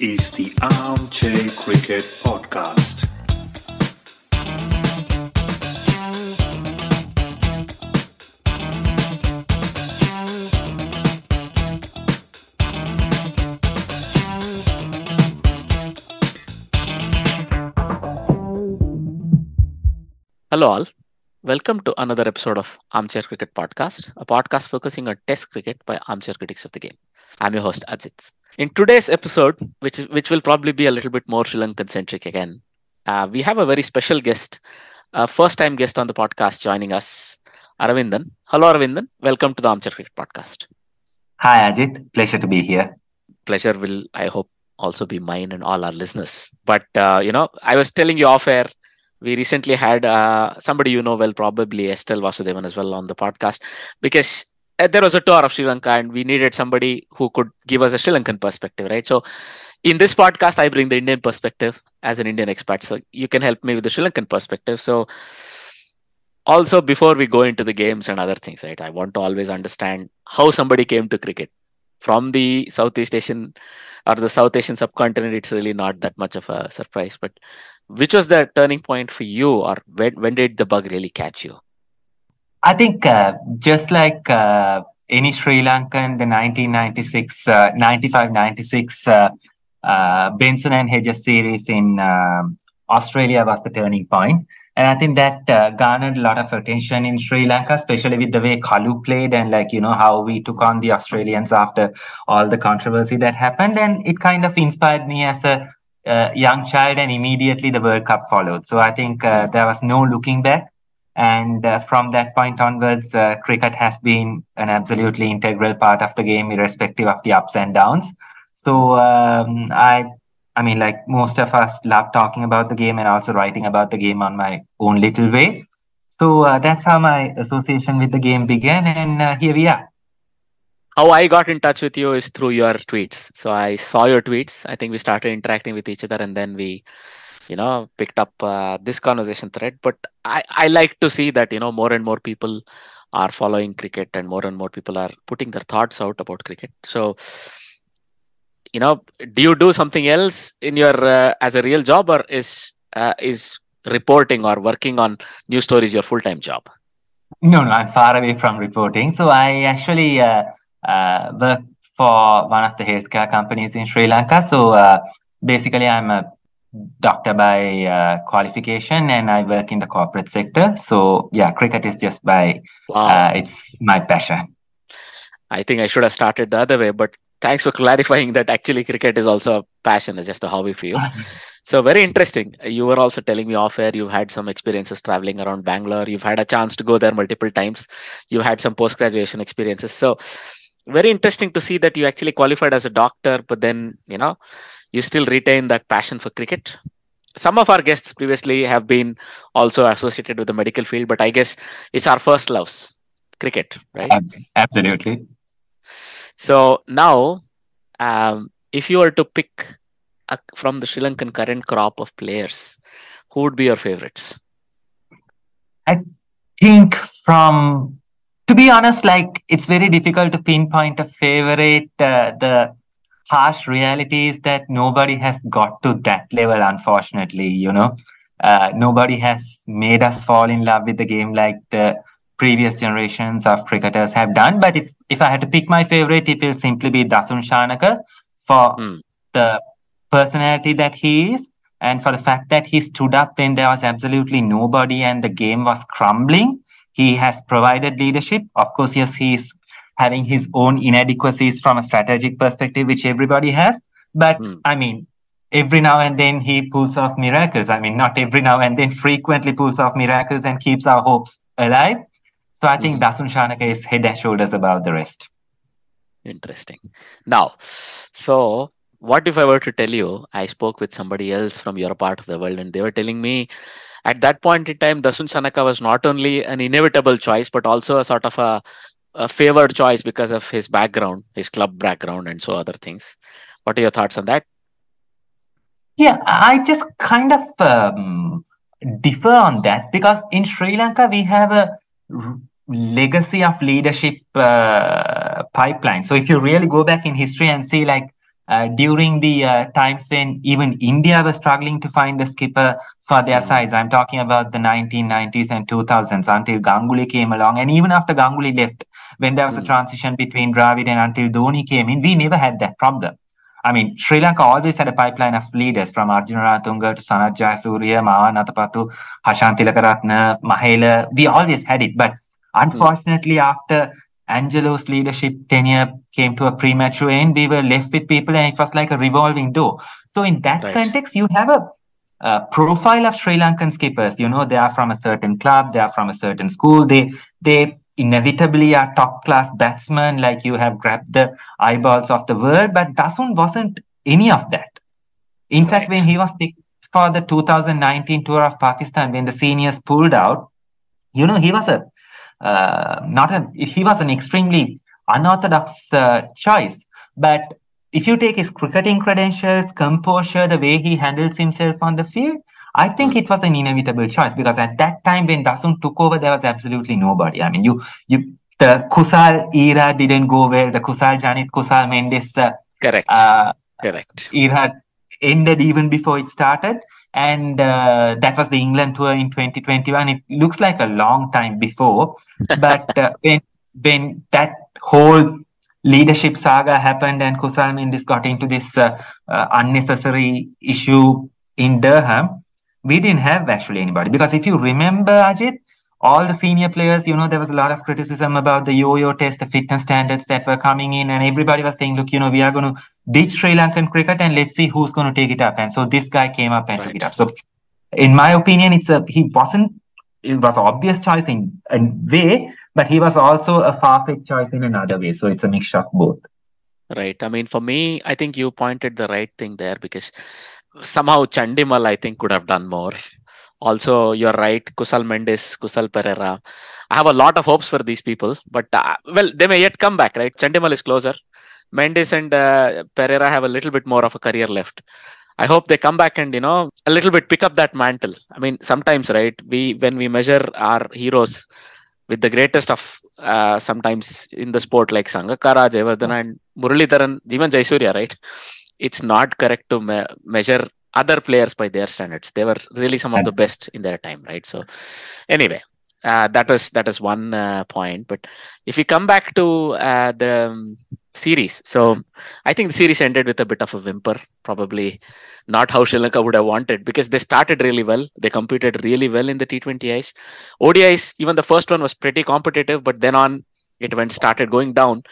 is the Armchair Cricket Podcast. Hello, all. Welcome to another episode of Armchair Cricket Podcast, a podcast focusing on Test cricket by armchair critics of the game. I'm your host, Ajit. In today's episode, which which will probably be a little bit more Sri Lankan centric again, uh, we have a very special guest, a first time guest on the podcast joining us, Aravinthan. Hello, Aravinthan. Welcome to the Armchair Cricket Podcast. Hi, Ajit. Pleasure to be here. Pleasure will, I hope, also be mine and all our listeners. But, uh, you know, I was telling you off air, we recently had uh, somebody you know well, probably Estelle Vasudevan as well on the podcast because Uh, there was a tour of Sri Lanka and we needed somebody who could give us a Sri Lankan perspective, right? So in this podcast, I bring the Indian perspective as an Indian expert. So you can help me with the Sri Lankan perspective. So also before we go into the games and other things, right? I want to always understand how somebody came to cricket from the Southeast Asian or the South Asian subcontinent. It's really not that much of a surprise, but which was the turning point for you or when, when did the bug really catch you? I think uh, just like uh, any Sri Lankan, the 1996, uh, 95, 96 uh, uh, Benson and Hedges series in um, Australia was the turning point. And I think that uh, garnered a lot of attention in Sri Lanka, especially with the way Kalu played and like, you know, how we took on the Australians after all the controversy that happened. And it kind of inspired me as a young child and immediately the World Cup followed. So I think there was no looking back. And uh, from that point onwards, uh, cricket has been an absolutely integral part of the game, irrespective of the ups and downs. So um, I, I mean, like most of us love talking about the game and also writing about the game on my own little way. So uh, that's how my association with the game began, and uh, here we are. How I got in touch with you is through your tweets. So I saw your tweets. I think we started interacting with each other, and then we you know picked up uh, this conversation thread but I, I like to see that you know more and more people are following cricket and more and more people are putting their thoughts out about cricket. So you know do you do something else in your uh, as a real job or is uh, is reporting or working on news stories your full-time job? No no i'm far away from reporting. So i actually uh, uh, work for one of the healthcare companies in sri lanka. So uh, basically i'm a doctor by uh, qualification and I work in the corporate sector. So yeah, cricket is just by wow. uh, it's my passion. I think I should have started the other way, but thanks for clarifying that actually cricket is also a passion, it's just a hobby for you. so very interesting. You were also telling me off air you've had some experiences traveling around Bangalore. You've had a chance to go there multiple times. You had some post graduation experiences. So very interesting to see that you actually qualified as a doctor, but then you know you still retain that passion for cricket some of our guests previously have been also associated with the medical field but i guess it's our first loves cricket, right? Absolutely. So now, um, if you were to pick a, from the Sri Lankan current crop of players, who would be your favorites? I think from, to be honest, like it's very difficult to pinpoint a favorite. Uh, the harsh reality is that nobody has got to that level, unfortunately, you know. Uh, nobody has made us fall in love with the game like the previous generations of cricketers have done. But if, if I had to pick my favorite, it will simply be Dasun Shanaka for Mm. the personality that he is and for the fact that he stood up when there was absolutely nobody and the game was crumbling. He has provided leadership. Of course, yes, he's having his own inadequacies from a strategic perspective, which everybody has. But Mm. I mean, every now and then he pulls off miracles. I mean, not every now and then, frequently pulls off miracles and keeps our hopes alive. So I think Dasun Shanaka is head and shoulders above the rest. Interesting. Now, so what if I were to tell you I spoke with somebody else from your part of the world and they were telling me at that point in time, Dasun Shanaka was not only an inevitable choice, but also a sort of a, a favored choice because of his background, his club background, and so other things. What are your thoughts on that? Yeah, I just kind of um, differ on that because in Sri Lanka we have a legacy of leadership uh, pipeline. So if you really go back in history and see, like uh, during the uh, times when even India was struggling to find a skipper for their Mhm. sides, I'm talking about the 1990s and 2000s until Ganguly came along, and even after Ganguly left, when there was a Mm. transition between Dravid and until Dhoni came in, we never had that problem. I mean, Sri Lanka always had a pipeline of leaders from Arjuna Ranatunga to Sanath Jayasuriya, Marvan Atapattu, Hashan Tillakaratne, Mahela. We always had it. But unfortunately, after Angelo's leadership tenure came to a premature end, we were left with people and it was like a revolving door. So in that Right. context, you have a, a profile of Sri Lankan skippers. You know, they are from a certain club, they are from a certain school. They, they inevitably are top class batsmen, like you have grabbed the eyeballs of the world, but Dasun wasn't any of that. In fact, when he was picked for the 2019 tour of Pakistan, when the seniors pulled out, you know, he was a not a he was an extremely unorthodox uh, choice. But if you take his cricketing credentials, composure, the way he handles himself on the field, I think it was an inevitable choice because at that time when Dasun took over, there was absolutely nobody. I mean, you you the Kusal era didn't go well. The Kusal Janith, Kusal Mendis uh, Correct. uh, Correct. era ended even before it started and uh, that was the england tour in 2021 it looks like a long time before but uh, when when that whole leadership saga happened and kusal mendis got into this uh, uh, unnecessary issue in durham we didn't have actually anybody. Because if you remember ajit all the senior players, you know, there was a lot of criticism about the yo-yo test, the fitness standards that were coming in, and everybody was saying, look, you know, we are going to ditch Sri Lankan cricket and let's see who's going to take it up. And so this guy came up and took it up. So, in my opinion, it's a he wasn't. It was obvious choice in a way, but he was also a far-fetched choice in another way. So it's a mixture of both. Right. I mean, for me, I think you pointed the right thing there because somehow Chandimal, I think, could have done more. Also, you're right, Kusal Mendis, Kusal Perera. I have a lot of hopes for these people, but uh, well, they may yet come back, right? Chandimal is closer. Mendis and uh, Perera have a little bit more of a career left. I hope they come back and you know a little bit pick up that mantle. I mean, sometimes, right? We when we measure our heroes with the greatest of uh, sometimes in the sport like Sangakkara, Jayawardene, and Muralidharan, even Jayasuriya, right? It's not correct to me- measure other players by their standards. They were really some of the best in their time, right? So, anyway, uh, that was that is one uh, point. But if we come back to uh, the um, series, so I think the series ended with a bit of a whimper. Probably not how Sri Lanka would have wanted because they started really well. They competed really well in the T20Is. ODIs, even the first one was pretty competitive, but then on it went started going down.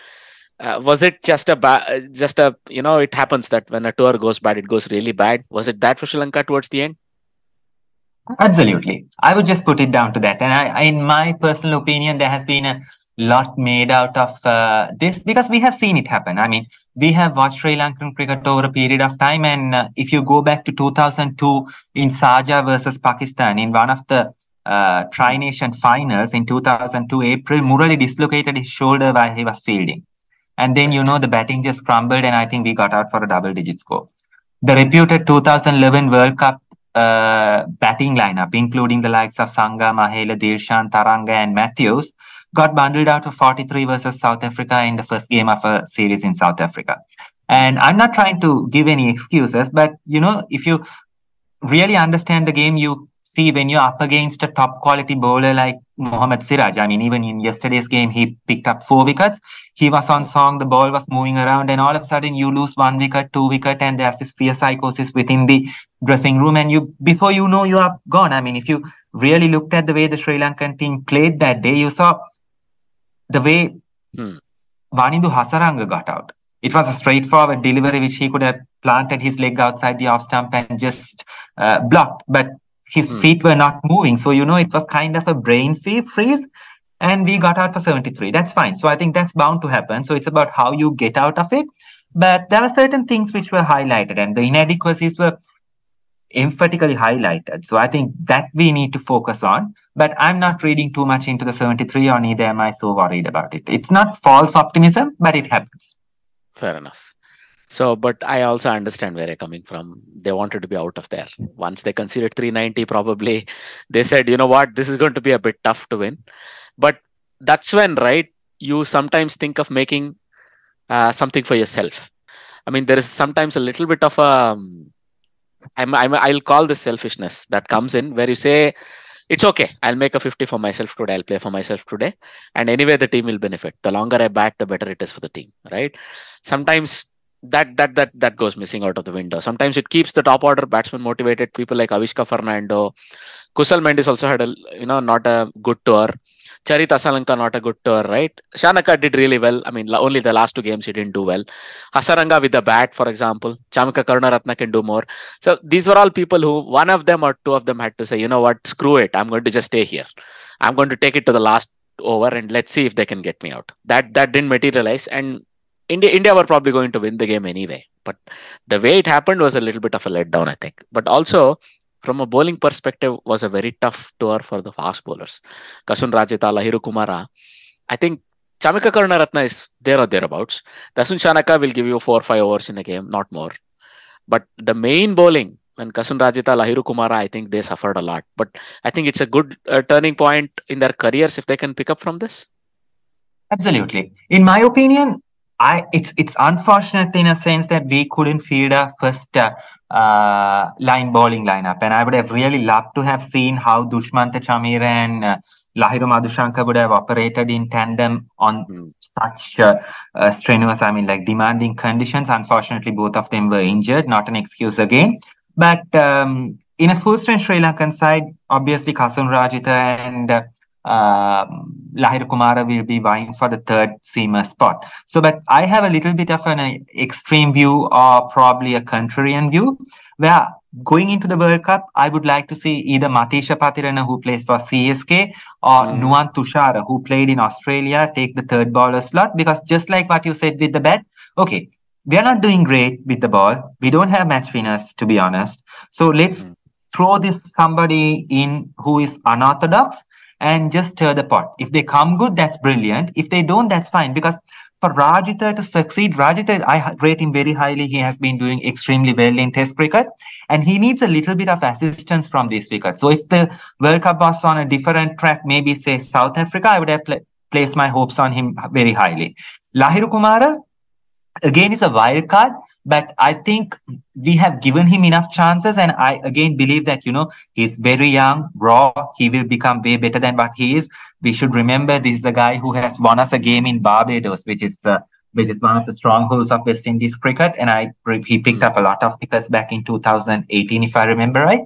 Uh, was it just a ba- just a you know it happens that when a tour goes bad, it goes really bad. Was it that for Sri Lanka towards the end? Absolutely. I would just put it down to that. And I, in my personal opinion, there has been a lot made out of uh, this because we have seen it happen. I mean, we have watched Sri Lankan cricket over a period of time. And uh, if you go back to 2002 in Sharjah versus Pakistan, in one of the uh, Tri Nation finals in 2002 April, Murali dislocated his shoulder while he was fielding. And then, you know, the batting just crumbled, and I think we got out for a double digit score. The reputed 2011 World Cup uh, batting lineup, including the likes of Sanga, Mahela, Dilshan, Tharanga, and Mathews, got bundled out of 43 versus South Africa in the first game of a series in South Africa. And I'm not trying to give any excuses, but you know, if you really understand the game, you see when you're up against a top quality bowler like Mohammad Siraj. I mean, even in yesterday's game, he picked up four wickets. He was on song, the ball was moving around, and all of a sudden you lose one wicket, two wicket, and there's this fear psychosis within the dressing room. And you, before you know, you are gone. I mean, if you really looked at the way the Sri Lankan team played that day, you saw the way hmm. Wanindu Hasaranga got out. It was a straightforward delivery which he could have planted his leg outside the off stump and just uh, blocked. But his mm. feet were not moving. So, you know, it was kind of a brain freeze. And we got out for 73. That's fine. So I think that's bound to happen. So it's about how you get out of it. But there were certain things which were highlighted and the inadequacies were emphatically highlighted. So I think that we need to focus on. But I'm not reading too much into the 73 or neither am I so worried about it. It's not false optimism, but it happens. Fair enough. So, but I also understand where you're coming from. They wanted to be out of there. Once they conceded 390, probably they said, you know what, this is going to be a bit tough to win. But that's when, right, you sometimes think of making uh, something for yourself. I mean, there is sometimes a little bit of a, um, I'm, I'm, I'll call this selfishness that comes in where you say, it's okay. I'll make a 50 for myself today. I'll play for myself today. And anyway, the team will benefit. The longer I bat, the better it is for the team, right? Sometimes that that that that goes missing out of the window. Sometimes it keeps the top order batsmen motivated. People like Avishka Fernando, Kusal Mendis also had a you know not a good tour. Charith Asalanka not a good tour, right? Shanaka did really well. I mean, only the last two games he didn't do well. Hasaranga with the bat, for example. Chamika Karunaratne can do more. So these were all people who one of them or two of them had to say, you know what, screw it. I'm going to just stay here. I'm going to take it to the last over and let's see if they can get me out. That that didn't materialize, and India, India were probably going to win the game anyway. But the way it happened was a little bit of a letdown, I think. But also, from a bowling perspective, was a very tough tour for the fast bowlers. Kasun Rajitha, Lahiru Kumara. I think Chamika Karunaratne is there or thereabouts. Dasun Shanaka will give you four or five overs in a game, not more. But the main bowling, when Kasun Rajitha, Lahiru Kumara, I think they suffered a lot. But I think it's a good uh, turning point in their careers if they can pick up from this. Absolutely. In my opinion, I it's it's unfortunate in a sense that we couldn't field a first uh, uh, line bowling lineup, and I would have really loved to have seen how Dushmantha Chameera and uh, Lahiru Madushanka would have operated in tandem on mm. such uh, uh, strenuous, I mean, like demanding conditions. Unfortunately, both of them were injured. Not an excuse again, but um, in a full strength Sri Lankan side, obviously Kasun Rajitha and uh, um, Lahiru Kumara will be vying for the third seamer spot. So, but I have a little bit of an uh, extreme view or probably a contrarian view where going into the World Cup, I would like to see either Matheesha Pathirana, who plays for CSK, or mm. Nuwan Thushara, who played in Australia, take the third bowler slot. Because just like what you said with the bat, okay, we are not doing great with the ball. We don't have match winners, to be honest. So let's mm. throw this somebody in who is unorthodox and just stir the pot. If they come good, that's brilliant. If they don't, that's fine. Because for Rajitha to succeed, Rajitha, I rate him very highly. He has been doing extremely well in Test cricket, and he needs a little bit of assistance from this wicket. So if the World Cup was on a different track, maybe say South Africa, I would have pl- placed my hopes on him very highly. Lahiru Kumara, again, is a wild card. But I think we have given him enough chances. And I again believe that, you know, he's very young, raw. He will become way better than what he is. We should remember this is a guy who has won us a game in Barbados, which is, uh, which is one of the strongholds of West Indies cricket. And I, he picked up a lot of wickets back in 2018, if I remember right.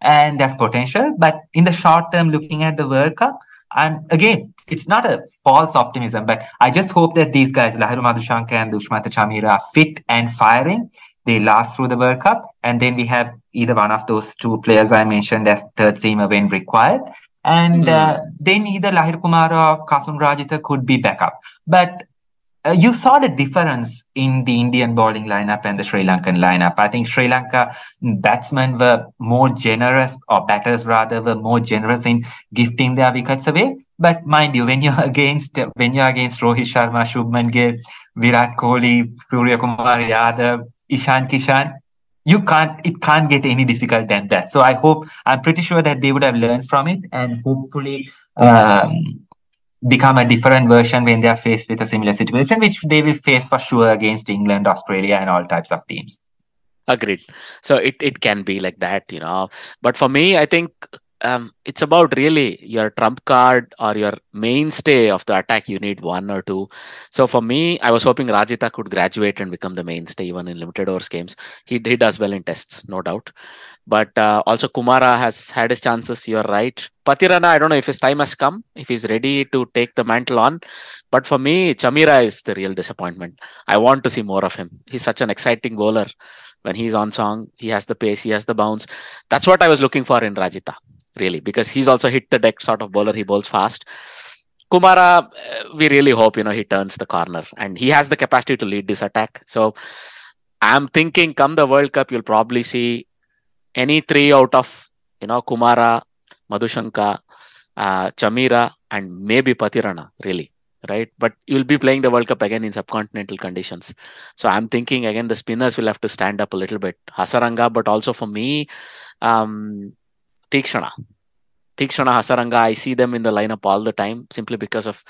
And there's potential. But in the short term, looking at the World Cup, and again, it's not a false optimism, but I just hope that these guys, Lahiru Madushanka and Dushmantha Chameera, are fit and firing. They last through the World Cup. And then we have either one of those two players I mentioned as third seamer when required. And mm. uh, then either Lahiru Kumar or Kasun Rajitha could be backup. But uh, you saw the difference in the Indian bowling lineup and the Sri Lankan lineup. I think Sri Lanka batsmen were more generous, or batters rather, were more generous in gifting their wickets away. But mind you, when you're against when you're against Rohit Sharma, Shubman Gill, Virat Kohli, Surya Kumar Yadav, Ishan Kishan, you can't it can't get any difficult than that. So I hope I'm pretty sure that they would have learned from it and hopefully um, become a different version when they are faced with a similar situation, which they will face for sure against England, Australia, and all types of teams. Agreed. So it, it can be like that, you know. But for me, I think um, it's about really your trump card or your mainstay of the attack. You need one or two. So for me, I was hoping Rajitha could graduate and become the mainstay even in limited overs games. He, he does well in tests, no doubt. But uh, also Kumara has had his chances. You're right. Pathirana, I don't know if his time has come, if he's ready to take the mantle on. But for me, Chameera is the real disappointment. I want to see more of him. He's such an exciting bowler. When he's on song, he has the pace, he has the bounce. That's what I was looking for in Rajitha, really, because he's also hit the deck sort of bowler. He bowls fast. Kumara, uh, we really hope you know he turns the corner, and he has the capacity to lead this attack. So I'm thinking, come the World Cup, you'll probably see any three out of you know Kumara, Madushanka, uh, Chameera, and maybe Pathirana, really, right? But you'll be playing the World Cup again in subcontinental conditions. So I'm thinking again the spinners will have to stand up a little bit. Hasaranga, but also for me, um, Theekshana. Theekshana, Hasaranga, I see them in the lineup all the time simply because of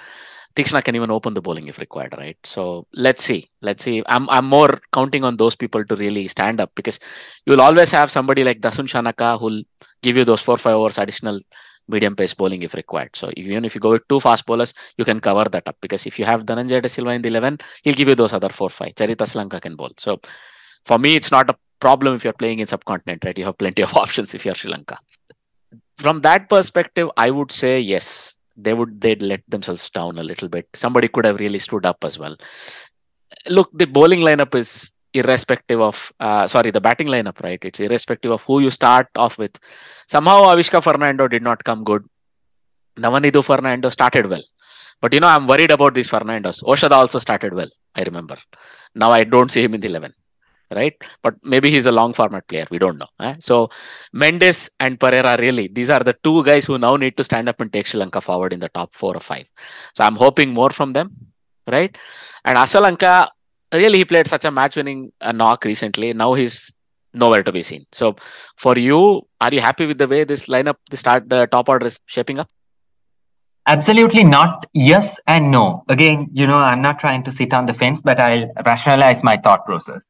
Theekshana can even open the bowling if required, right? So let's see. Let's see. I'm I'm more counting on those people to really stand up because you'll always have somebody like Dasun Shanaka who'll give you those four five hours additional medium pace bowling if required. So even if you go with two fast bowlers, you can cover that up because if you have Dhananjaya De Silva in the eleven, he'll give you those other four five. Charith Asalanka can bowl. So for me, it's not a problem if you're playing in subcontinent, right? You have plenty of options if you're Sri Lanka. From that perspective, I would say yes they would they'd let themselves down a little bit. Somebody could have really stood up as well. Look, the bowling lineup is irrespective of uh, sorry the batting lineup right? It's irrespective of who you start off with. Somehow avishka fernando did not come good. Nuwanidu fernando started well. But you know i'm worried about these fernandos. Oshada also started well i remember. Now i don't see him in the 11 right? But maybe he's a long format player. We don't know. Eh? So Mendis and Perera really, these are the two guys who now need to stand up and take Sri Lanka forward in the top four or five. So I'm hoping more from them, right? And Asalanka, really, he played such a match-winning uh, knock recently. Now he's nowhere to be seen. So for you, are you happy with the way this lineup, the start, the top order is shaping up? Absolutely not. Yes and no. Again, you know, I'm not trying to sit on the fence, but I'll rationalize my thought process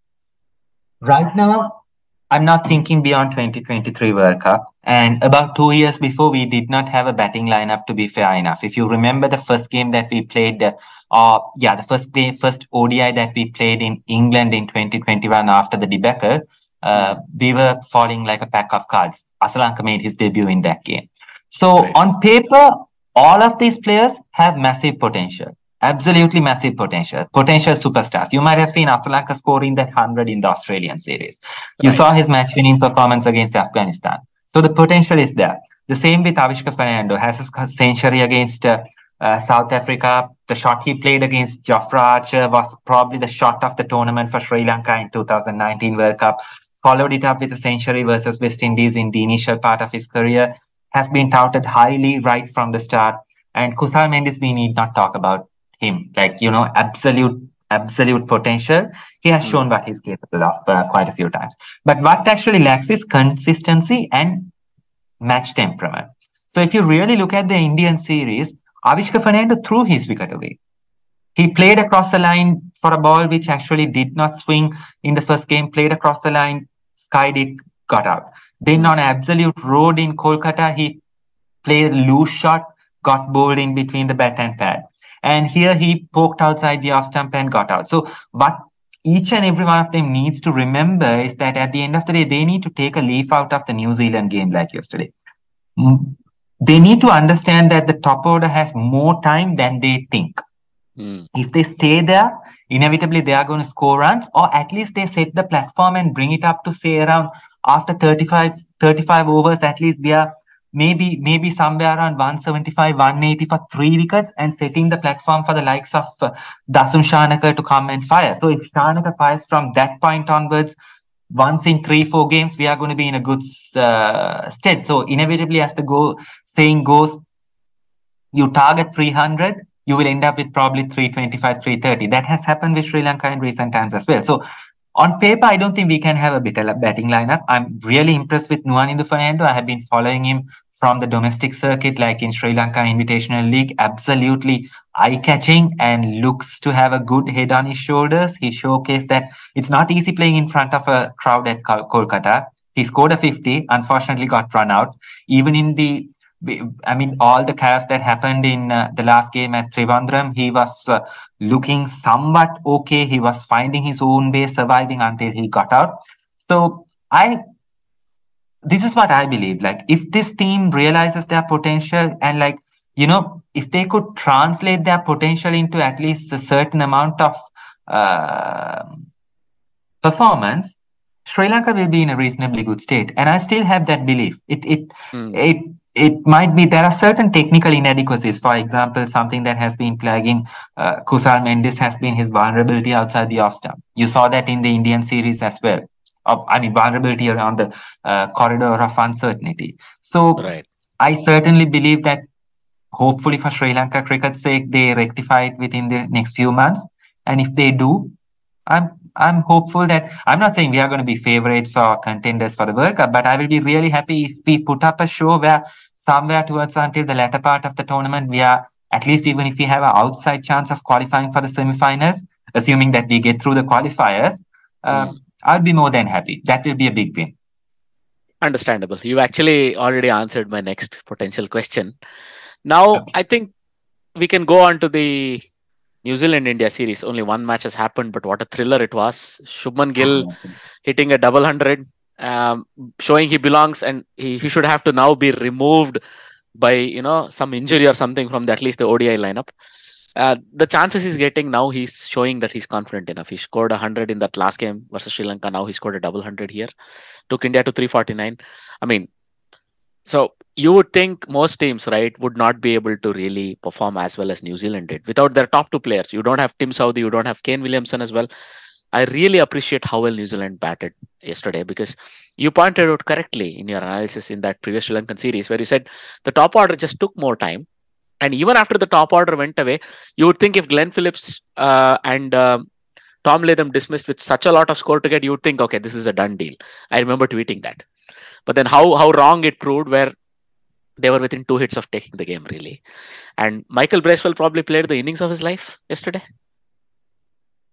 right now, I'm not thinking beyond 2023 World Cup. And about two years before, we did not have a batting lineup to be fair enough. If you remember the first game that we played, uh, or yeah, the first game, first ODI that we played in England in 2021 after the debacle, uh, we were falling like a pack of cards. Asalanka made his debut in that game. So right. on paper, all of these players have massive potential absolutely massive potential, potential superstars. You might have seen Asalanka scoring that 100 in the Australian series. You right. saw his match winning performance against Afghanistan. So the potential is there. The same with Avishka Fernando has a century against uh, uh, South Africa. The shot he played against Jofra Archer was probably the shot of the tournament for Sri Lanka in 2019 World Cup. Followed it up with a century versus West Indies in the initial part of his career. Has been touted highly right from the start. And Kusal Mendis, we need not talk about him like you know absolute absolute potential. He has shown what he's capable of uh, quite a few times. But what actually lacks is consistency and match temperament. So if you really look at the indian series avishka fernando threw his wicket away. He played across the line for a ball which actually did not swing in the first game played across the line skied it got out. Then on absolute road in kolkata he played a loose shot got bowled in between the bat and pad and here he poked outside the off stump and got out. So what each and every one of them needs to remember is that at the end of the day, they need to take a leaf out of the New Zealand game like yesterday. They need to understand that the top order has more time than they think. Mm. If they stay there, inevitably they are going to score runs, or at least they set the platform and bring it up to say around after 35, 35 overs, at least we are maybe maybe somewhere around 175, 180 for three wickets and setting the platform for the likes of uh, Dasun Shanaka to come and fire. So if Shanaka fires from that point onwards, once in three, four games, we are going to be in a good uh, state. So inevitably, as the go saying goes, you target 300, you will end up with probably 325, 330. That has happened with Sri Lanka in recent times as well. So on paper, I don't think we can have a better batting lineup. I'm really impressed with Nuwanidu Fernando. I have been following him from the domestic circuit, like in Sri Lanka Invitational League, absolutely eye-catching and looks to have a good head on his shoulders. He showcased that it's not easy playing in front of a crowd at Kolkata. He scored a 50, unfortunately got run out. Even in the, I mean, all the chaos that happened in uh, the last game at Trivandrum, he was uh, looking somewhat okay. He was finding his own way, surviving until he got out. So I this is what I believe. Like, if this team realizes their potential and, like, you know, if they could translate their potential into at least a certain amount of uh, performance, Sri Lanka will be in a reasonably good state. And I still have that belief. It, it, mm. it, it might be there are certain technical inadequacies. For example, something that has been plaguing uh, Kusal Mendis has been his vulnerability outside the off stump. You saw that in the Indian series as well of I mean vulnerability around the uh, corridor of uncertainty. So right. I certainly believe that hopefully for Sri Lanka cricket's sake they rectify it within the next few months. And if they do, I'm I'm hopeful that I'm not saying we are going to be favorites or contenders for the World Cup, but I will be really happy if we put up a show where somewhere towards until the latter part of the tournament we are at least even if we have an outside chance of qualifying for the semi-finals, assuming that we get through the qualifiers, uh, mm. I'll be more than happy. That will be a big win. Understandable. You actually already answered my next potential question. Now, okay. I think we can go on to the New Zealand India series. Only one match has happened, but what a thriller it was. Shubman Gill oh, hitting a double hundred, um, showing he belongs, and he, he should have to now be removed by you know some injury or something from the, at least the ODI lineup. Uh, the chances he's getting now, he's showing that he's confident enough. He scored 100 in that last game versus Sri Lanka. Now he scored a double hundred here, took India to 349. I mean, so you would think most teams, right, would not be able to really perform as well as New Zealand did without their top two players. You don't have Tim Southee, you don't have Kane Williamson as well. I really appreciate how well New Zealand batted yesterday because you pointed out correctly in your analysis in that previous Sri Lankan series where you said the top order just took more time and even after the top order went away, you would think if Glenn Phillips uh, and uh, Tom Latham dismissed with such a lot of score to get, you would think, okay, this is a done deal. I remember tweeting that. But then how how wrong it proved, where they were within two hits of taking the game, really. And Michael Bracewell probably played the innings of his life yesterday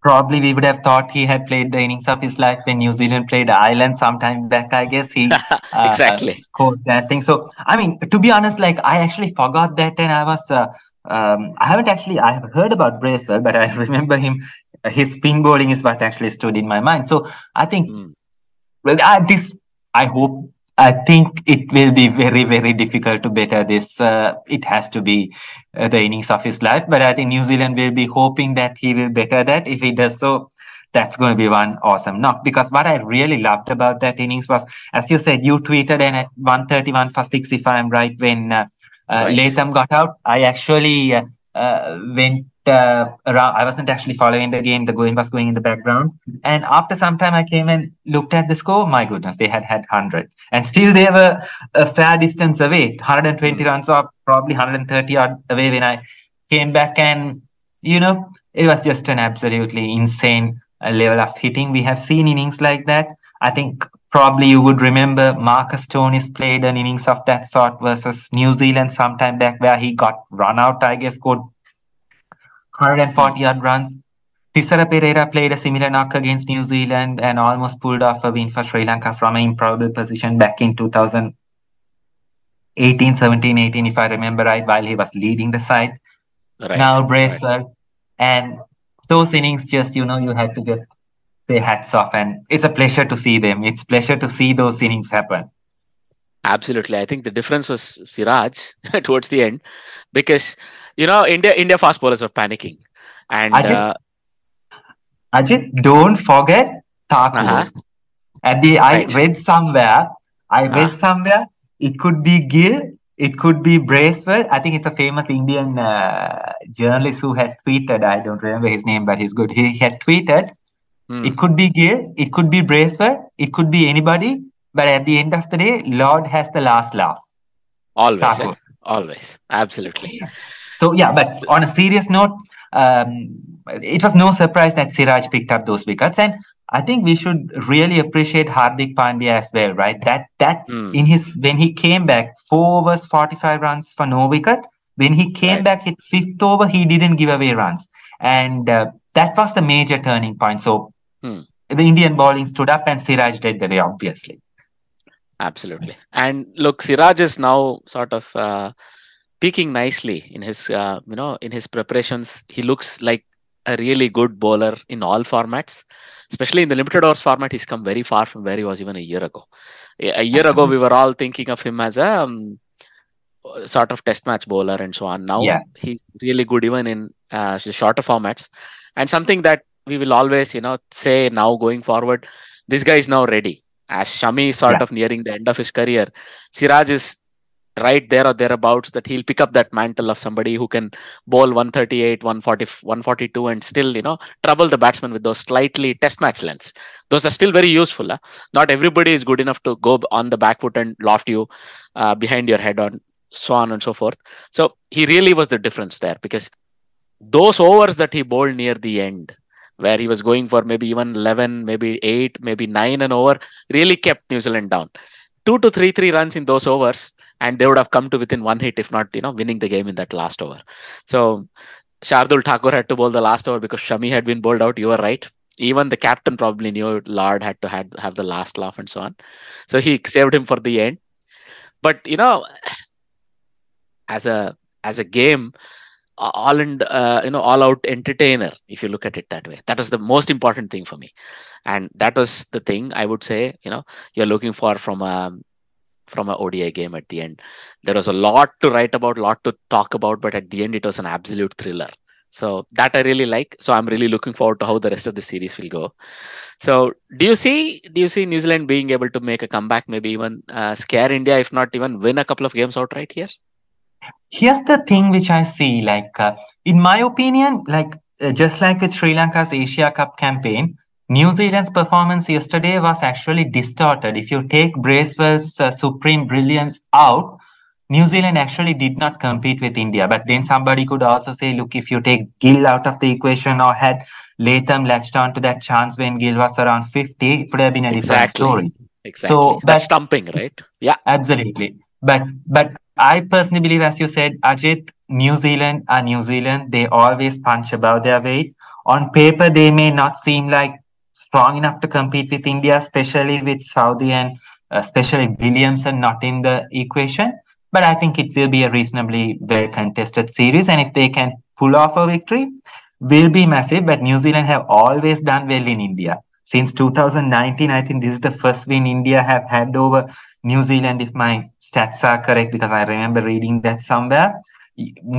probably we would have thought he had played the innings of his life when New Zealand played Ireland sometime back. I guess he uh, exactly scored that thing. So I mean, to be honest, like I actually forgot that, and I was uh, um, I haven't actually I have heard about Bracewell, but I remember him. His spin bowling is what actually stood in my mind. So I think mm. well, I, this I hope I think it will be very, very difficult to better this. Uh, it has to be uh, the innings of his life, but I think New Zealand will be hoping that he will better that. If he does so, that's going to be one awesome knock. Because what I really loved about that innings was, as you said, you tweeted and at 131 for six, if I'm right, when uh, uh right. Latham got out, I actually uh, uh, went around. I wasn't actually following the game. The game was going in the background. And after some time, I came and looked at the score. My goodness, they had had 100. And still they were a fair distance away. 120 mm-hmm. runs or probably 130 odd away when I came back. And, you know, it was just an absolutely insane uh, level of hitting. We have seen innings like that. I think probably you would remember Marcus Stoinis played an innings of that sort versus New Zealand sometime back where he got run out, I guess, scored 140 odd runs. Thisara Perera played a similar knock against New Zealand and almost pulled off a win for Sri Lanka from an improbable position back in 2018, 17, 18, if I remember right, while he was leading the side. Right. Now Bracewell. Right. And those innings just, you know, you had to just say hats off. And it's a pleasure to see them. It's pleasure to see those innings happen. Absolutely. I think the difference was Siraj towards the end because you know, India India fast bowlers were panicking, and Ajit, uh, Ajit don't forget Thakur. Uh-huh. At the I right. read somewhere, I read uh-huh. somewhere it could be Gill, it could be Bracewell. I think it's a famous Indian uh, journalist who had tweeted. I don't remember his name, but he's good. He had tweeted. Hmm. It could be Gill, it could be Bracewell, it could be anybody. But at the end of the day, Lord has the last laugh. Always, Thakur. always, absolutely. So yeah, but on a serious note, um, it was no surprise that Siraj picked up those wickets, and I think we should really appreciate Hardik Pandya as well, right? That that Hmm. in his when he came back, four overs, forty-five runs for no wicket. When he came Right. back, hit fifth over, he didn't give away runs, and uh, that was the major turning point. So Hmm. the Indian bowling stood up, and Siraj led the way, obviously. Absolutely. And look, Siraj is now sort of uh, peaking nicely in his, uh, you know, in his preparations. He looks like a really good bowler in all formats, especially in the limited overs format. He's come very far from where he was even a year ago. A a year ago, we were all thinking of him as a um, sort of test match bowler and so on. Now Yeah. he's really good even in uh, the shorter formats, and something that we will always, you know, say now going forward. This guy is now ready. As Shami is sort Yeah. of nearing the end of his career, Siraj is right there or thereabouts that he'll pick up that mantle of somebody who can bowl 138 140 142 and still you know trouble the batsman with those slightly test match lengths. Those are still very useful huh? not everybody is good enough to go on the back foot and loft you uh, behind your head on so on and so forth. So he really was the difference there because those overs that he bowled near the end where he was going for maybe even 11 maybe 8 maybe 9 and over really kept new zealand down two to three three runs in those overs and they would have come to within one hit if not you know winning the game in that last over. So shardul thakur had to bowl the last over because shami had been bowled out. You were right. Even the captain probably knew Lord had to had, have the last laugh and so on. So he saved him for the end. But you know as a as a game all and uh, you know all out entertainer if you look at it that way that was the most important thing for me and that was the thing i would say you know you're looking for from a from a ODI game at the end. There was a lot to write about, lot to talk about, but at the end it was an absolute thriller. So that I really like. So I'm really looking forward to how the rest of the series will go. So do you see do you see New Zealand being able to make a comeback, maybe even uh, scare India, if not even win a couple of games outright here? Here's the thing which I see, like uh, in my opinion, like uh, just like with Sri Lanka's Asia Cup campaign, New Zealand's performance yesterday was actually distorted. If you take Bracewell's uh, supreme brilliance out, New Zealand actually did not compete with India. But then somebody could also say, look, if you take Gill out of the equation or had Latham latched on to that chance when Gill was around 50, it would have been a different Exactly. story. Exactly. So That's that- stumping, right? Yeah. Absolutely. But but I personally believe, as you said, Ajit, New Zealand are New Zealand. They always punch above their weight. On paper, they may not seem like strong enough to compete with India, especially with Southee and uh, especially Williamson not in the equation. But I think it will be a reasonably well contested series. And if they can pull off a victory, will be massive. But New Zealand have always done well in India. Since 2019, I think this is the first win India have had over New Zealand, if my stats are correct, because I remember reading that somewhere.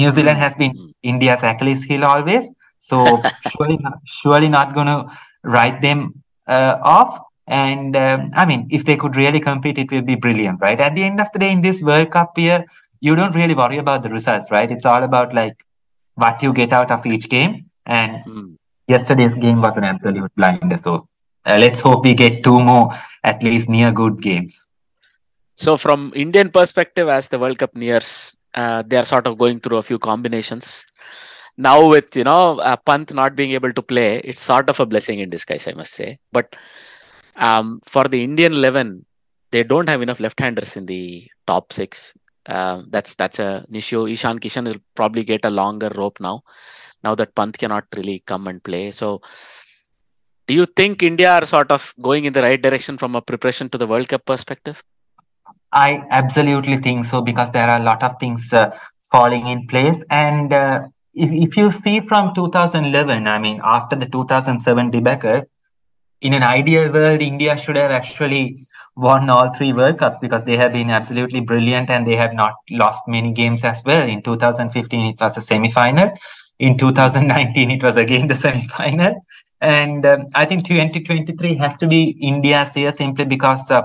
New Zealand has been Mm. India's Achilles heel always. So surely, not, surely not going to write them uh, off. And um, I mean, if they could really compete, it will be brilliant, right? At the end of the day, in this World Cup year, you don't really worry about the results, right? It's all about like what you get out of each game. And Mm. yesterday's game was an absolute blinder. So uh, let's hope we get two more at least near good games. So from Indian perspective, as the World Cup nears, uh, they are sort of going through a few combinations. Now with you know uh, Pant not being able to play, it's sort of a blessing in disguise, I must say. But um, for the Indian eleven, they don't have enough left-handers in the top six. Uh, that's that's a issue. Ishan Kishan will probably get a longer rope now. Now that Pant cannot really come and play, so do you think India are sort of going in the right direction from a preparation to the World Cup perspective? I absolutely think so because there are a lot of things uh, falling in place. And uh, if, if you see from 2011, I mean, after the 2007 debacle, in an ideal world, India should have actually won all three World Cups because they have been absolutely brilliant and they have not lost many games as well. In 2015, it was a semi final. In 2019, it was again the semi final. And um, I think 2023 has to be India's year simply because uh,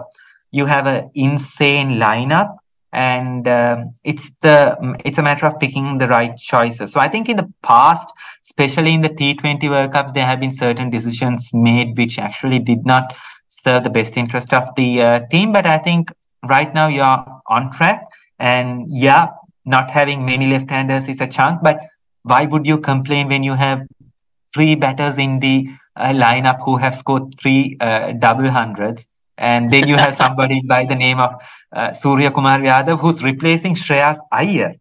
you have an insane lineup and um, it's the it's a matter of picking the right choices. So I think in the past, especially in the T20 World Cups, there have been certain decisions made which actually did not serve the best interest of the uh, team. But I think right now you're on track, and yeah, not having many left-handers is a chunk. But why would you complain when you have three batters in the uh, lineup who have scored three uh, double hundreds? And then you have somebody by the name of uh, Surya Kumar Yadav who's replacing Shreyas Iyer.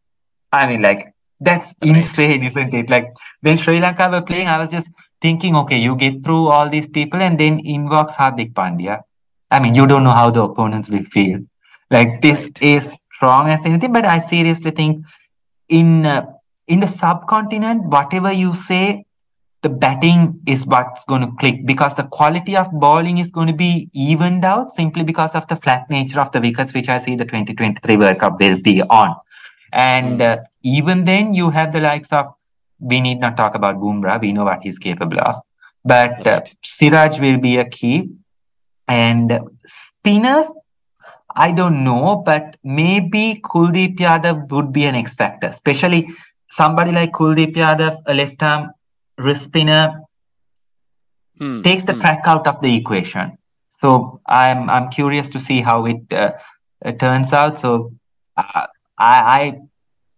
I mean, like, that's right. insane, isn't it? Like, when Sri Lanka were playing, I was just thinking, okay, you get through all these people and then inbox Hardik Pandya. I mean, you don't know how the opponents will feel. Like, this right. is strong as anything, but I seriously think in uh, in the subcontinent, whatever you say, the batting is what's going to click because the quality of bowling is going to be evened out simply because of the flat nature of the wickets, which I see the 2023 World Cup will be on. And uh, even then, you have the likes of, we need not talk about Bumrah, we know what he's capable of. But uh, Siraj will be a key. And spinners, I don't know, but maybe Kuldeep Yadav would be an X factor, especially somebody like Kuldeep Yadav, a left arm wrist spinner, hmm. takes the hmm. track out of the equation. So I'm I'm curious to see how it uh, turns out. So uh, I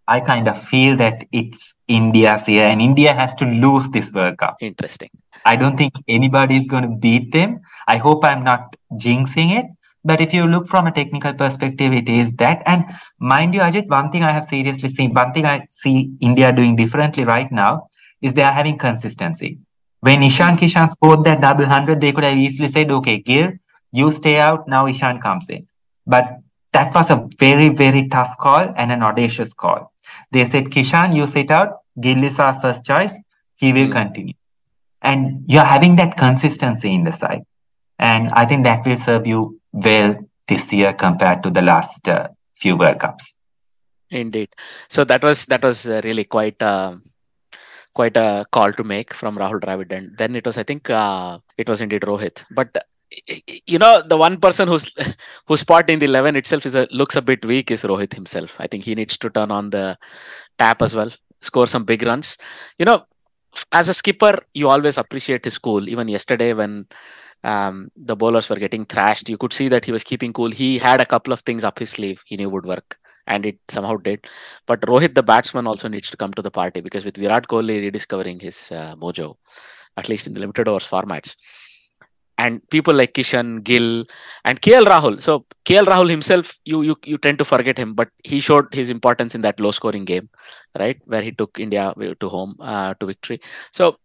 I I kind of feel that it's India's year, and India has to lose this World Cup. Interesting. I don't think anybody is going to beat them. I hope I'm not jinxing it. But if you look from a technical perspective, it is that. And mind you, Ajit, one thing I have seriously seen, one thing I see India doing differently right now is they are having consistency. When Ishan Kishan scored that double hundred, they could have easily said, okay, Gill, you stay out, now Ishan comes in. But that was a very, very tough call and an audacious call. They said, Kishan, you sit out, Gill is our first choice, he will mm. continue. And you're having that consistency in the side. And I think that will serve you well this year compared to the last uh, few World Cups. Indeed. So that was that was uh, really quite uh, quite a call to make from Rahul Dravid, and then it was I think uh, it was indeed Rohit. But you know the one person who's whose spot in the 11 itself is a, looks a bit weak is Rohit himself. I think he needs to turn on the tap as well, score some big runs. You know, as a skipper, you always appreciate his cool. Even yesterday when um, the bowlers were getting thrashed. You could see that he was keeping cool. He had a couple of things up his sleeve he knew would work, and it somehow did. But Rohit, the batsman, also needs to come to the party because with Virat Kohli rediscovering his uh, mojo, at least in the limited overs formats, and people like Kishan, Gill, and KL Rahul. So KL Rahul himself, you you you tend to forget him, but he showed his importance in that low-scoring game, right, where he took India to home uh, to victory. So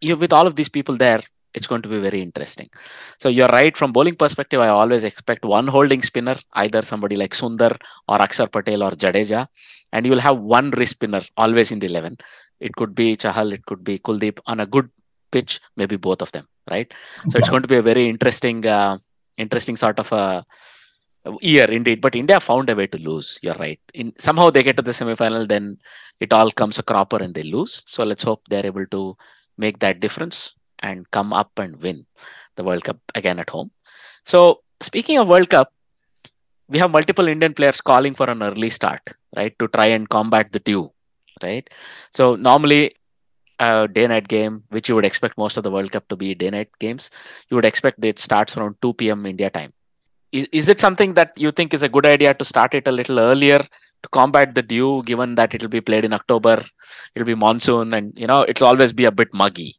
you with all of these people there, it's going to be very interesting. So you're right from bowling perspective. I always expect one holding spinner, either somebody like Sundar or Akshar Patel or Jadeja, and you'll have one wrist spinner always in the eleven. It could be Chahal, it could be Kuldeep on a good pitch, maybe both of them, right? So it's going to be a very interesting, uh, interesting sort of a year indeed. But India found a way to lose. You're right. In somehow they get to the semi-final, then it all comes a cropper and they lose. So let's hope they're able to make that difference and come up and win the World Cup again at home. So, speaking of World Cup, we have multiple Indian players calling for an early start, right, to try and combat the dew, right? So, normally, a day night game, which you would expect most of the World Cup to be day night games, you would expect it starts around 2 p.m. India time. Is, is it something that you think is a good idea to start it a little earlier to combat the dew, given that it will be played in October, it'll be monsoon, and you know it'll always be a bit muggy?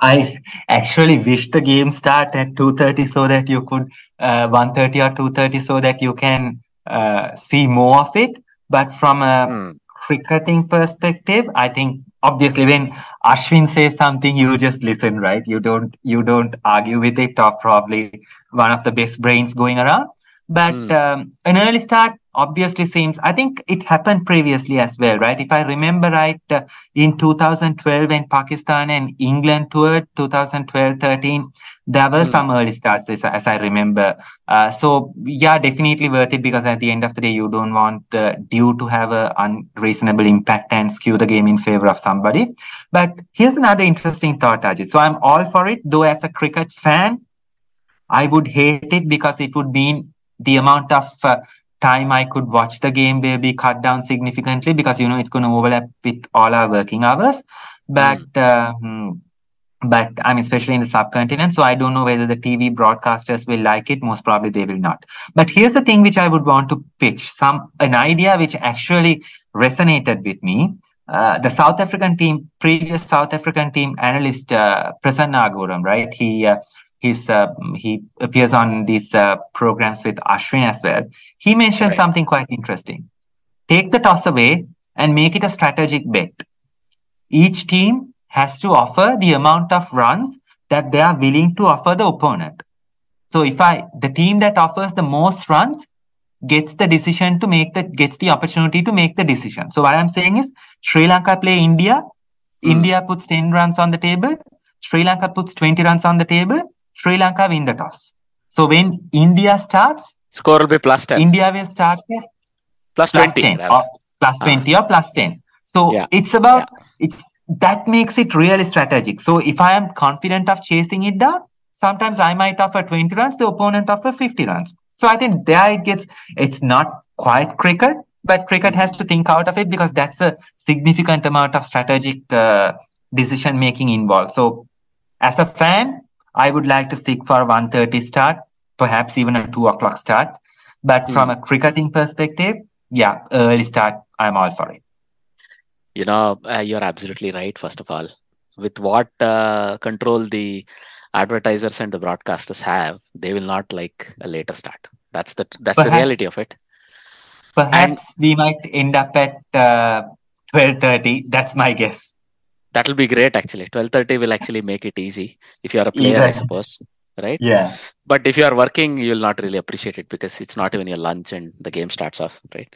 I actually wish the game start at 2:30 so that you could uh, 1:30 or 2:30 so that you can uh, see more of it. But from a mm. cricketing perspective, I think obviously when Ashwin says something, you just listen, right? You don't you don't argue with it. Or probably one of the best brains going around. But mm. um, an early start obviously seems, I think it happened previously as well, right? If I remember right, uh, in 2012 when Pakistan and England toured, 2012 13, there were mm. some early starts as, as I remember. Uh, so, yeah, definitely worth it because at the end of the day, you don't want the dew to have an unreasonable impact and skew the game in favor of somebody. But here's another interesting thought, Ajit. So, I'm all for it, though, as a cricket fan, I would hate it because it would mean the amount of uh, time I could watch the game will be cut down significantly because you know it's going to overlap with all our working hours. But um, but I'm especially in the subcontinent, so I don't know whether the TV broadcasters will like it. Most probably they will not. But here's the thing which I would want to pitch: some an idea which actually resonated with me. Uh, the South African team, previous South African team analyst uh, Prasanna Agoram, right? He uh, he's uh, he appears on these uh, programs with Ashwin as well. He mentioned Right. something quite interesting. Take the toss away and make it a strategic bet. Each team has to offer the amount of runs that they are willing to offer the opponent. So if I the team that offers the most runs gets the decision to make the gets the opportunity to make the decision. So what I'm saying is Sri Lanka play India, Hmm. India puts 10 runs on the table, Sri Lanka puts 20 runs on the table, Sri Lanka win the toss. So when India starts, Score will be plus 10. India will start plus plus 20. 10 or plus Ah. 20 or plus 10 so Yeah. it's about it's that makes it really strategic so if i am confident of chasing it down sometimes i might offer 20 runs the opponent offer 50 runs so i think there it gets it's not quite cricket but cricket has to think out of it because that's a significant amount of strategic uh, decision making involved so as a fan i would like to stick for a 130 start perhaps even a 2 o'clock start but Hmm. from a cricketing perspective yeah, early start, I'm all for it. You know, uh, you're absolutely right, first of all. With what uh, control the advertisers and the broadcasters have, they will not like a later start. That's the that's the reality of it. Perhaps we might end up at uh, 12.30. That's my guess. That'll be great actually. 12:30 will actually make it easy if you are a player, I suppose. Right? Yeah. But if you are working, you'll not really appreciate it because it's not even your lunch and the game starts off, right?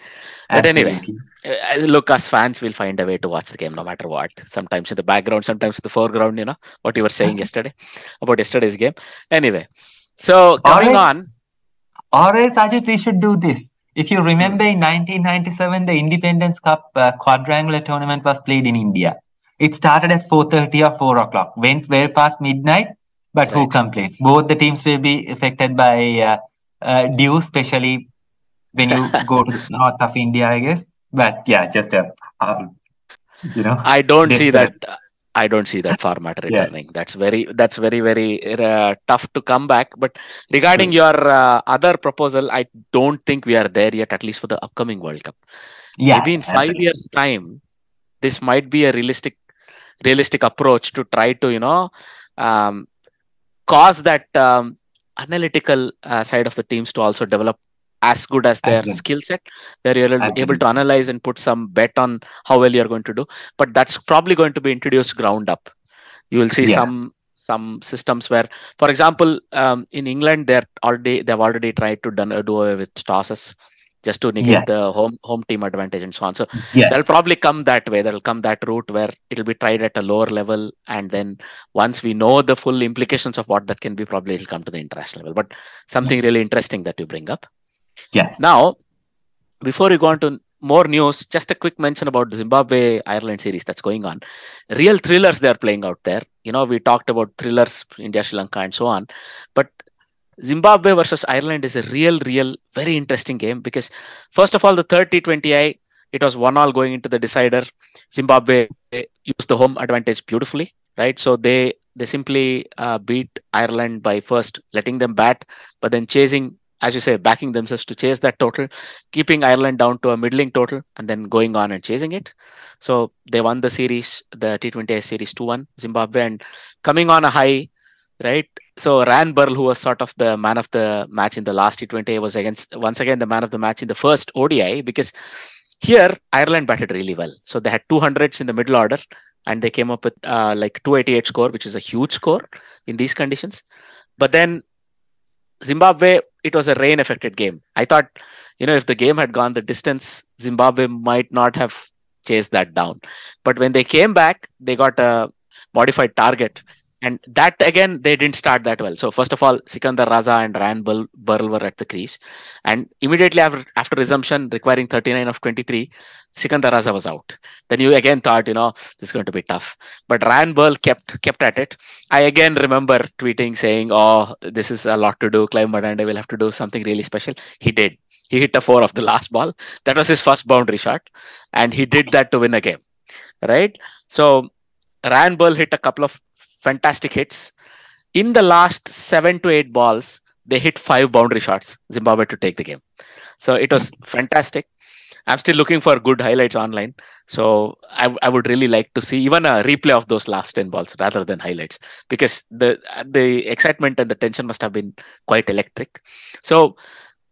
But anyway, absolutely. Uh, look, us fans will find a way to watch the game no matter what. Sometimes in the background, sometimes in the foreground, you know, what you were saying yesterday about yesterday's game. Anyway, so coming Alright. on, Or else, Ajit, we should do this. If you remember in 1997, the Independence Cup uh, quadrangular tournament was played in India. It started at 4.30 or 4 o'clock, went well past midnight, but who complains? Both the teams will be affected by uh, uh, dew, especially when you go to the north of India, I guess. But yeah, just a, uh, you know. I don't see that. Different. I don't see that format Yeah. returning. That's very, that's very, very uh, tough to come back. But regarding your uh, other proposal, I don't think we are there yet, at least for the upcoming World Cup. Yeah, maybe in five absolutely. years time this might be a realistic realistic approach to try to you know um, cause that um, analytical uh, side of the teams to also develop as good as their skill set where you're able able to analyze and put some bet on how well you're going to do. But that's probably going to be introduced ground up. You will see Yeah. some some systems where for example um, in england they're already they've already tried to done, do away with tosses just to negate Yes. the home home team advantage and so on. So Yes. that'll probably come that way. That'll come that route where it'll be tried at a lower level. And then once we know the full implications of what that can be probably it'll come to the international level. But something really interesting that you bring up. Yes. now before we go on to more news just a quick mention about the zimbabwe ireland series that's going on. Real thrillers they're playing out there. You know we talked about thrillers india sri lanka and so on. But zimbabwe versus ireland is a real real very interesting game because first of all the 30 20i it was one all going into the decider. Zimbabwe used the home advantage beautifully right? So they they simply uh, beat ireland by first letting them bat but then chasing as you say backing themselves to chase that total keeping ireland down to a middling total and then going on and chasing it. So they won the series the t20i series 2-1 zimbabwe and coming on a high right so Ryan Burl, who was sort of the man of the match in the last T20, was against once again the man of the match in the first ODI because here Ireland batted really well. So they had 200s in the middle order and they came up with uh, like 288 score, which is a huge score in these conditions. But then Zimbabwe, it was a rain affected game. I thought, you know, if the game had gone the distance, Zimbabwe might not have chased that down. But when they came back, they got a modified target and that again they didn't start that well. So first of all sikandar raza and ryan Burl, burl were at the crease. And immediately after, after resumption requiring 39 of 23 sikandar raza was out. Then you again thought you know this is going to be tough. But ryan burl kept kept at it. I again remember tweeting saying oh this is a lot to do. Clive Madande will have to do something really special. He did. He hit a four of the last ball. That was his first boundary shot, and he did that to win a game, right? So Ryan Burl hit a couple of fantastic hits. In the last seven to eight balls, they hit five boundary shots, Zimbabwe to take the game. So it was fantastic. I'm still looking for good highlights online. So I, I would really like to see even a replay of those last 10 balls rather than highlights because the the excitement and the tension must have been quite electric. So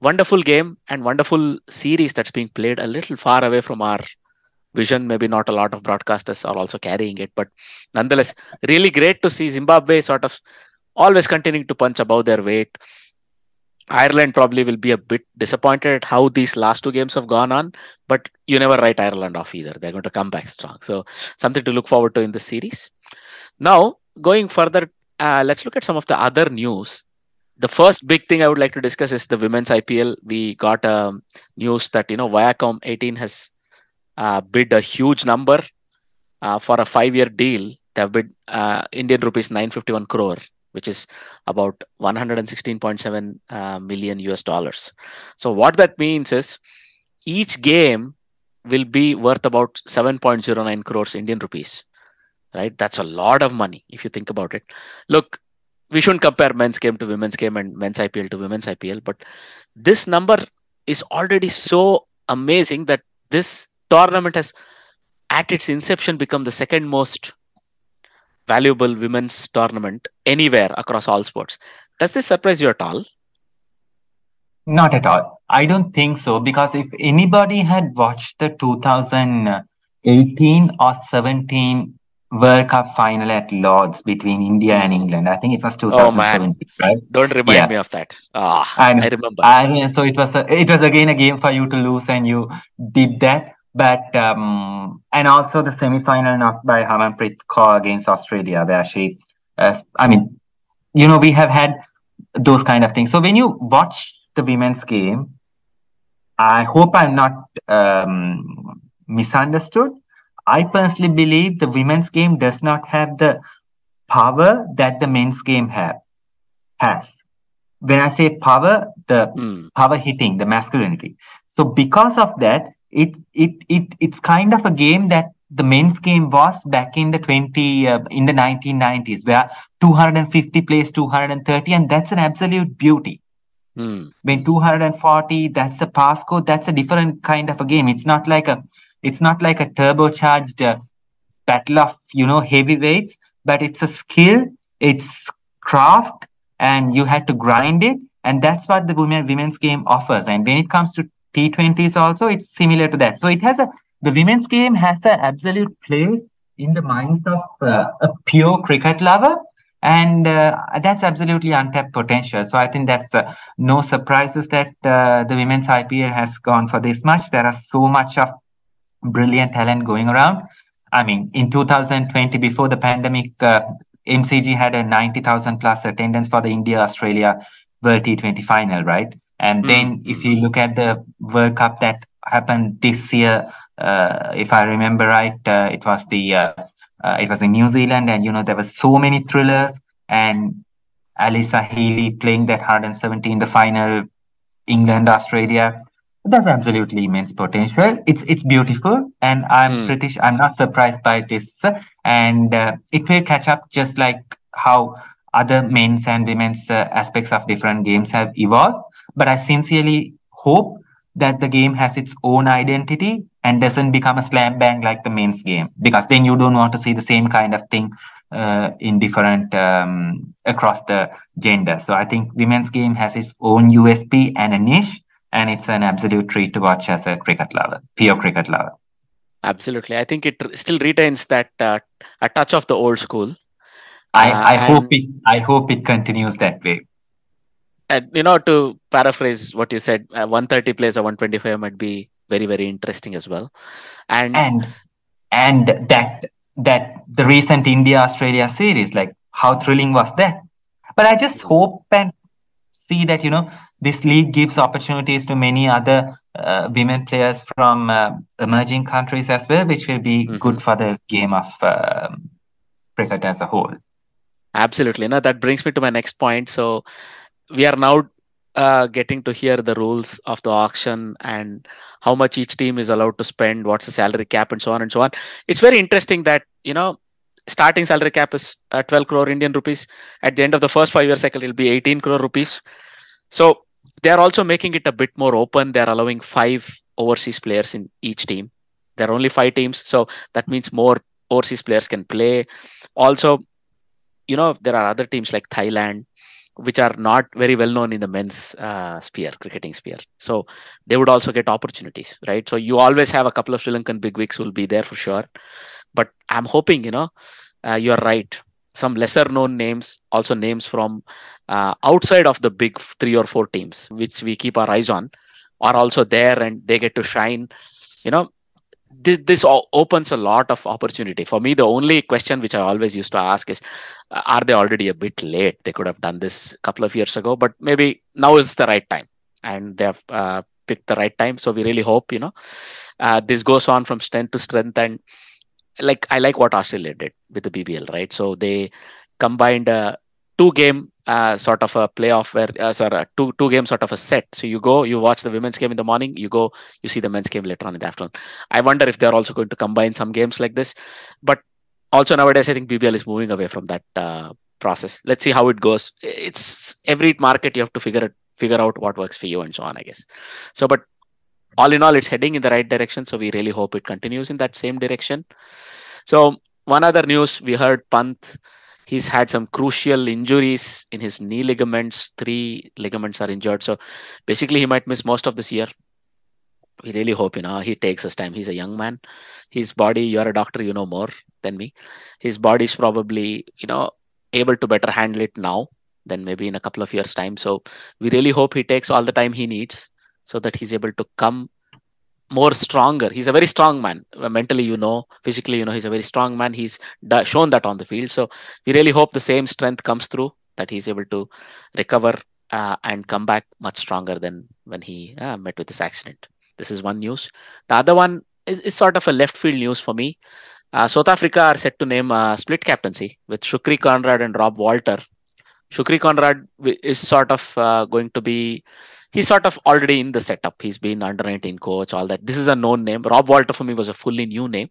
wonderful game and wonderful series that's being played a little far away from our vision. Maybe not a lot of broadcasters are also carrying it, but nonetheless, really great to see Zimbabwe sort of always continuing to punch above their weight Ireland probably will be a bit disappointed at how these last two games have gone on, but you never write Ireland off either. They're going to come back strong. So, something to look forward to in this series. Now, going further, uh, let's look at some of the other news. The first big thing I would like to discuss is the women's IPL. We got um, news that you know Viacom 18 has bid a huge number uh, for a five-year deal. They have bid uh, Indian rupees 951 crore which is about 116.7 uh, million US dollars. So what that means is each game will be worth about 7.09 crores Indian rupees. Right? That's a lot of money if you think about it. Look, we shouldn't compare men's game to women's game and men's IPL to women's IPL, but this number is already so amazing that this tournament has at its inception become the second most valuable women's tournament anywhere across all sports. Does this surprise you at all? Not at all. I don't think so because if anybody had watched the 2018 or 17 World Cup final at Lords between India and England, I think it was 2017, oh, right? Don't remind yeah. me of that. Ah, I, I remember. I, so it was a, it was again a game for you to lose, and you did that. But um, and also the semi-final knocked by Harmanpreet Kaur against Australia, where she, uh, I mean, you know, we have had those kind of things. So when you watch the women's game, I hope I'm not um, misunderstood. I personally believe the women's game does not have the power that the men's game have has. When I say power, the mm. power hitting, the masculinity. So because of that, it it it it's kind of a game that the men's game was back in the 20 uh, in the 1990s where 250 plays 230 and that's an absolute beauty. Mm. when 240 that's a passcode that's a different kind of a game. It's not like a it's not like a turbocharged uh, battle of you know heavyweights but it's a skill it's craft and you had to grind it and that's what the women women's game offers. And when it comes to T20s also, it's similar to that. So it has a, the women's game has an absolute place in the minds of uh, a pure cricket lover. And uh, that's absolutely untapped potential. So I think that's uh, no surprises that uh, the women's IPL has gone for this much. There are so much of brilliant talent going around. I mean, in 2020, before the pandemic, uh, MCG had a 90,000 plus attendance for the India Australia World T20 final, right? And mm. then if you look at the World Cup that happened this year, uh, if I remember right, uh, it was the uh, uh, it was in New Zealand, and you know there were so many thrillers, and Alyssa Healy playing that 170 in the final, England Australia. That's absolutely immense potential. It's it's beautiful, and I'm mm. pretty. I'm not surprised by this, and uh, it will catch up just like how other men's and women's uh, aspects of different games have evolved. But I sincerely hope that the game has its own identity and doesn't become a slam bang like the men's game because then you don't want to see the same kind of thing uh, in different um, across the gender. So I think women's game has its own USP and a niche, and it's an absolute treat to watch as a cricket lover, pure cricket lover. Absolutely, I think it still retains that uh, a touch of the old school. I, I uh, hope it. I hope it continues that way and you know to paraphrase what you said uh, 130 plays or 125 might be very very interesting as well. And and and that that the recent india australia series like how thrilling was that? But i just hope and see that you know this league gives opportunities to many other uh, women players from uh, emerging countries as well which will be mm-hmm. good for the game of uh, cricket as a whole. Absolutely. Now that brings me to my next point. So we are now uh, getting to hear the rules of the auction and how much each team is allowed to spend, what's the salary cap, and so on and so on. It's very interesting that you know starting salary cap is uh, 12 crore Indian rupees. At the end of the first five year cycle, it'll be 18 crore rupees. So they are also making it a bit more open. They're allowing five overseas players in each team. There are only five teams, so that means more overseas players can play. Also, you know, there are other teams like Thailand, which are not very well known in the men's uh, sphere, cricketing sphere. So they would also get opportunities, right? So you always have a couple of Sri Lankan bigwigs who will be there for sure. But I'm hoping, you know, uh, you're right. Some lesser known names, also names from uh, outside of the big three or four teams, which we keep our eyes on, are also there and they get to shine. You know, this, this opens a lot of opportunity. For me the only question which i always used to ask is uh, are they already a bit late? They could have done this a couple of years ago but maybe now is the right time. And they have uh, picked the right time. So we really hope you know uh, this goes on from strength to strength. And like i like what australia did with the bbl right? So they combined a two game uh, sort of a playoff where uh, sorry two two games sort of a set. So you go you watch the women's game in the morning you go you see the men's game later on in the afternoon. I wonder if they're also going to combine some games like this. But also nowadays i think bbl is moving away from that uh, process. Let's see how it goes. It's every market you have to figure it figure out what works for you and so on i guess. So but all in all it's heading in the right direction. So we really hope it continues in that same direction. So one other news we heard pant he's had some crucial injuries in his knee ligaments. Three ligaments are injured. So basically, he might miss most of this year. We really hope, you know, he takes his time. He's a young man. His body, you're a doctor, you know more than me. His body is probably, you know, able to better handle it now than maybe in a couple of years' time. So we really hope he takes all the time he needs so that he's able to come more stronger. He's a very strong man. Uh, mentally, you know, physically, you know, he's a very strong man. He's shown that on the field. So we really hope the same strength comes through, that he's able to recover uh, and come back much stronger than when he uh, met with this accident. This is one news. The other one is, is sort of a left field news for me. Uh, South Africa are set to name a split captaincy with Shukri Conrad and Rob Walter. Shukri Conrad is sort of uh, going to be he's sort of already in the setup. He's been under 19 coach, all that. This is a known name. Rob Walter for me was a fully new name.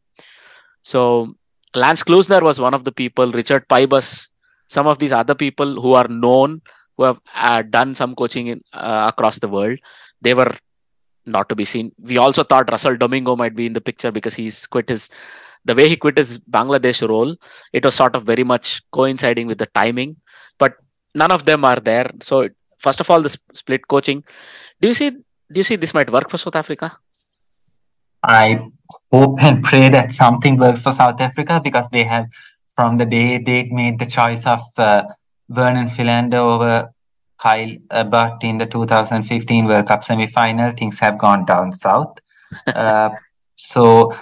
So Lance Klusener was one of the people, Richard Pybus, some of these other people who are known, who have uh, done some coaching in, uh, across the world. They were not to be seen. We also thought Russell Domingo might be in the picture because he's quit his the way he quit his Bangladesh role. It was sort of very much coinciding with the timing, but none of them are there. So first of all, the split coaching. Do you see? Do you see this might work for South Africa? I hope and pray that something works for South Africa because they have, from the day they made the choice of uh, Vernon Philander over Kyle Abbott in the 2015 World Cup semi-final, things have gone down south. Uh, so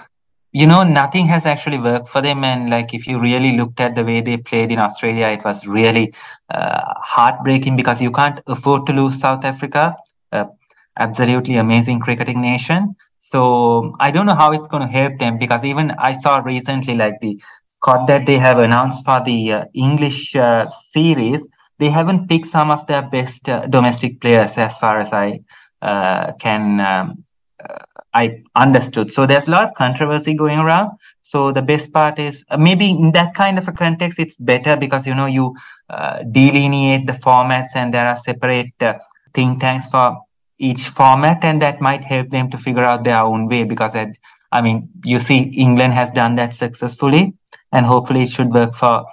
you know nothing has actually worked for them. And like if you really looked at the way they played in australia it was really uh, heartbreaking because you can't afford to lose south africa uh, absolutely amazing cricketing nation. So i don't know how it's going to help them because even i saw recently like the squad that they have announced for the uh, english uh, series they haven't picked some of their best uh, domestic players as far as i uh, can um, I understood. So there's a lot of controversy going around. So the best part is uh, maybe in that kind of a context, it's better because you know you uh, delineate the formats and there are separate uh, think tanks for each format, and that might help them to figure out their own way. Because I, I mean, you see, England has done that successfully, and hopefully it should work for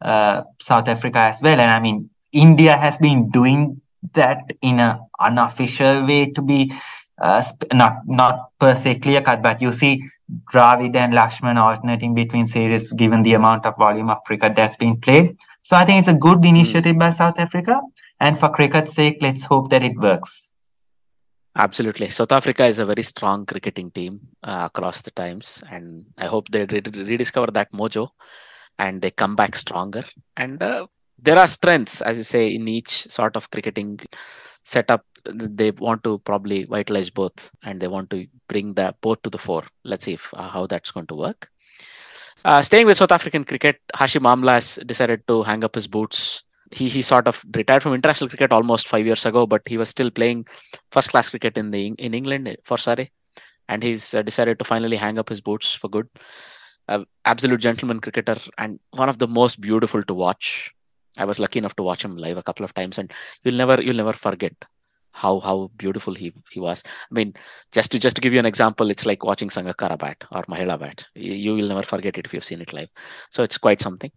uh, South Africa as well. And I mean, India has been doing that in an unofficial way to be uh, not not per se clear cut, but you see Dravid and Lakshman alternating between series given the amount of volume of cricket that's been played. So I think it's a good hmm. initiative mm. by South Africa. And for cricket's sake, let's hope that it works. Absolutely. South Africa is a very strong cricketing team uh, across the times. And I hope they re- rediscover that mojo and they come back stronger. And uh, there are strengths, as you say, in each sort of cricketing setup they want to probably vitalize both and they want to bring the both to the fore. Let's see if, uh, how that's going to work. Uh, staying with South African cricket, Hashim Amla has decided to hang up his boots. he he sort of retired from international cricket almost five years ago, but he was still playing first class cricket in the in England for Surrey, and he's uh, decided to finally hang up his boots for good. Uh, absolute gentleman cricketer and one of the most beautiful to watch. I was lucky enough to watch him live a couple of times, and you'll never you'll never forget how how beautiful he he was. I mean, just to just to give you an example, it's like watching Sangakkara bat or Mahela bat. You, you will never forget it if you've seen it live. So it's quite something.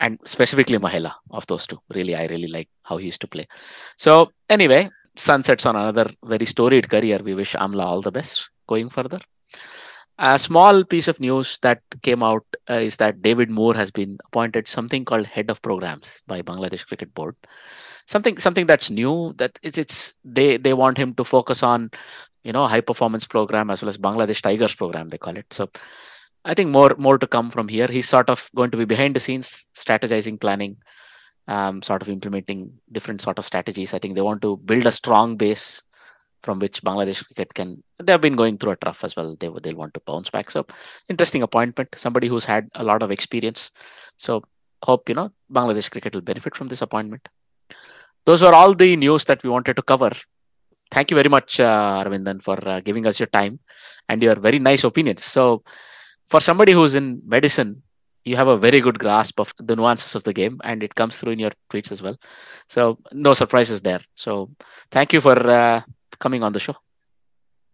And specifically Mahela of those two. Really, I really like how he used to play. So anyway, sunsets on another very storied career. We wish Amla all the best going further. A small piece of news that came out uh, is that David Moore has been appointed something called head of programs by Bangladesh Cricket Board something something that's new that it's, it's they they want him to focus on you know high performance program as well as bangladesh tigers program they call it. So i think more more to come from here. He's sort of going to be behind the scenes strategizing planning um, sort of implementing different sort of strategies. I think they want to build a strong base from which bangladesh cricket can they've been going through a trough as well. They they'll want to bounce back. So interesting appointment. Somebody who's had a lot of experience. So hope you know bangladesh cricket will benefit from this appointment those were all the news that we wanted to cover. Thank you very much, uh, Aravinthan, for uh, giving us your time and your very nice opinions. So, for somebody who's in medicine, you have a very good grasp of the nuances of the game, and it comes through in your tweets as well. So, no surprises there. So, thank you for uh, coming on the show.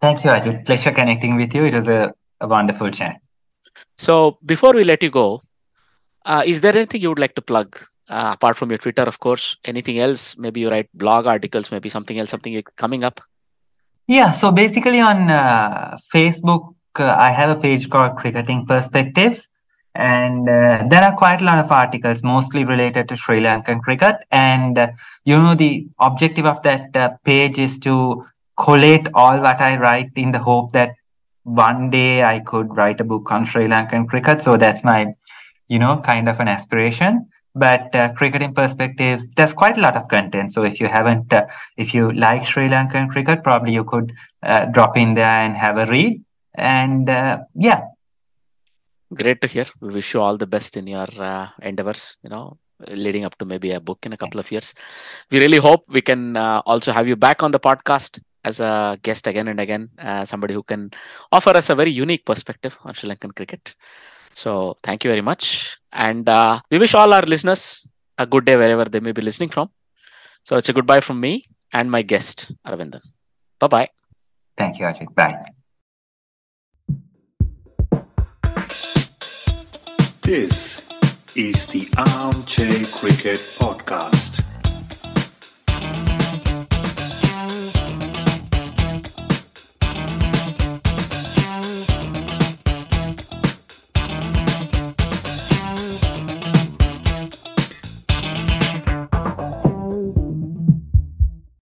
Thank you, Ajit. Pleasure connecting with you. It was a, a wonderful chat. So, before we let you go, uh, is there anything you would like to plug uh, apart from your Twitter, of course, anything else? Maybe you write blog articles, maybe something else, something coming up. Yeah, so basically on uh, Facebook, uh, I have a page called Cricketing Perspectives, and uh, there are quite a lot of articles, mostly related to Sri Lankan cricket. And uh, you know, the objective of that uh, page is to collate all what I write in the hope that one day I could write a book on Sri Lankan cricket. So that's my, you know, kind of an aspiration but uh, cricketing perspectives there's quite a lot of content. So if you haven't uh, if you like sri lankan cricket probably you could uh, drop in there and have a read. And uh, yeah. Great to hear. We wish you all the best in your uh, endeavors you know leading up to maybe a book in a couple of years. We really hope we can uh, also have you back on the podcast as a guest again and again somebody who can offer us a very unique perspective on sri lankan cricket so thank you very much. And uh, we wish all our listeners a good day wherever they may be listening from. So it's a goodbye from me and my guest, Aravinthan. Bye bye. Thank you, Ajit. Bye. This is the Armchair Cricket Podcast.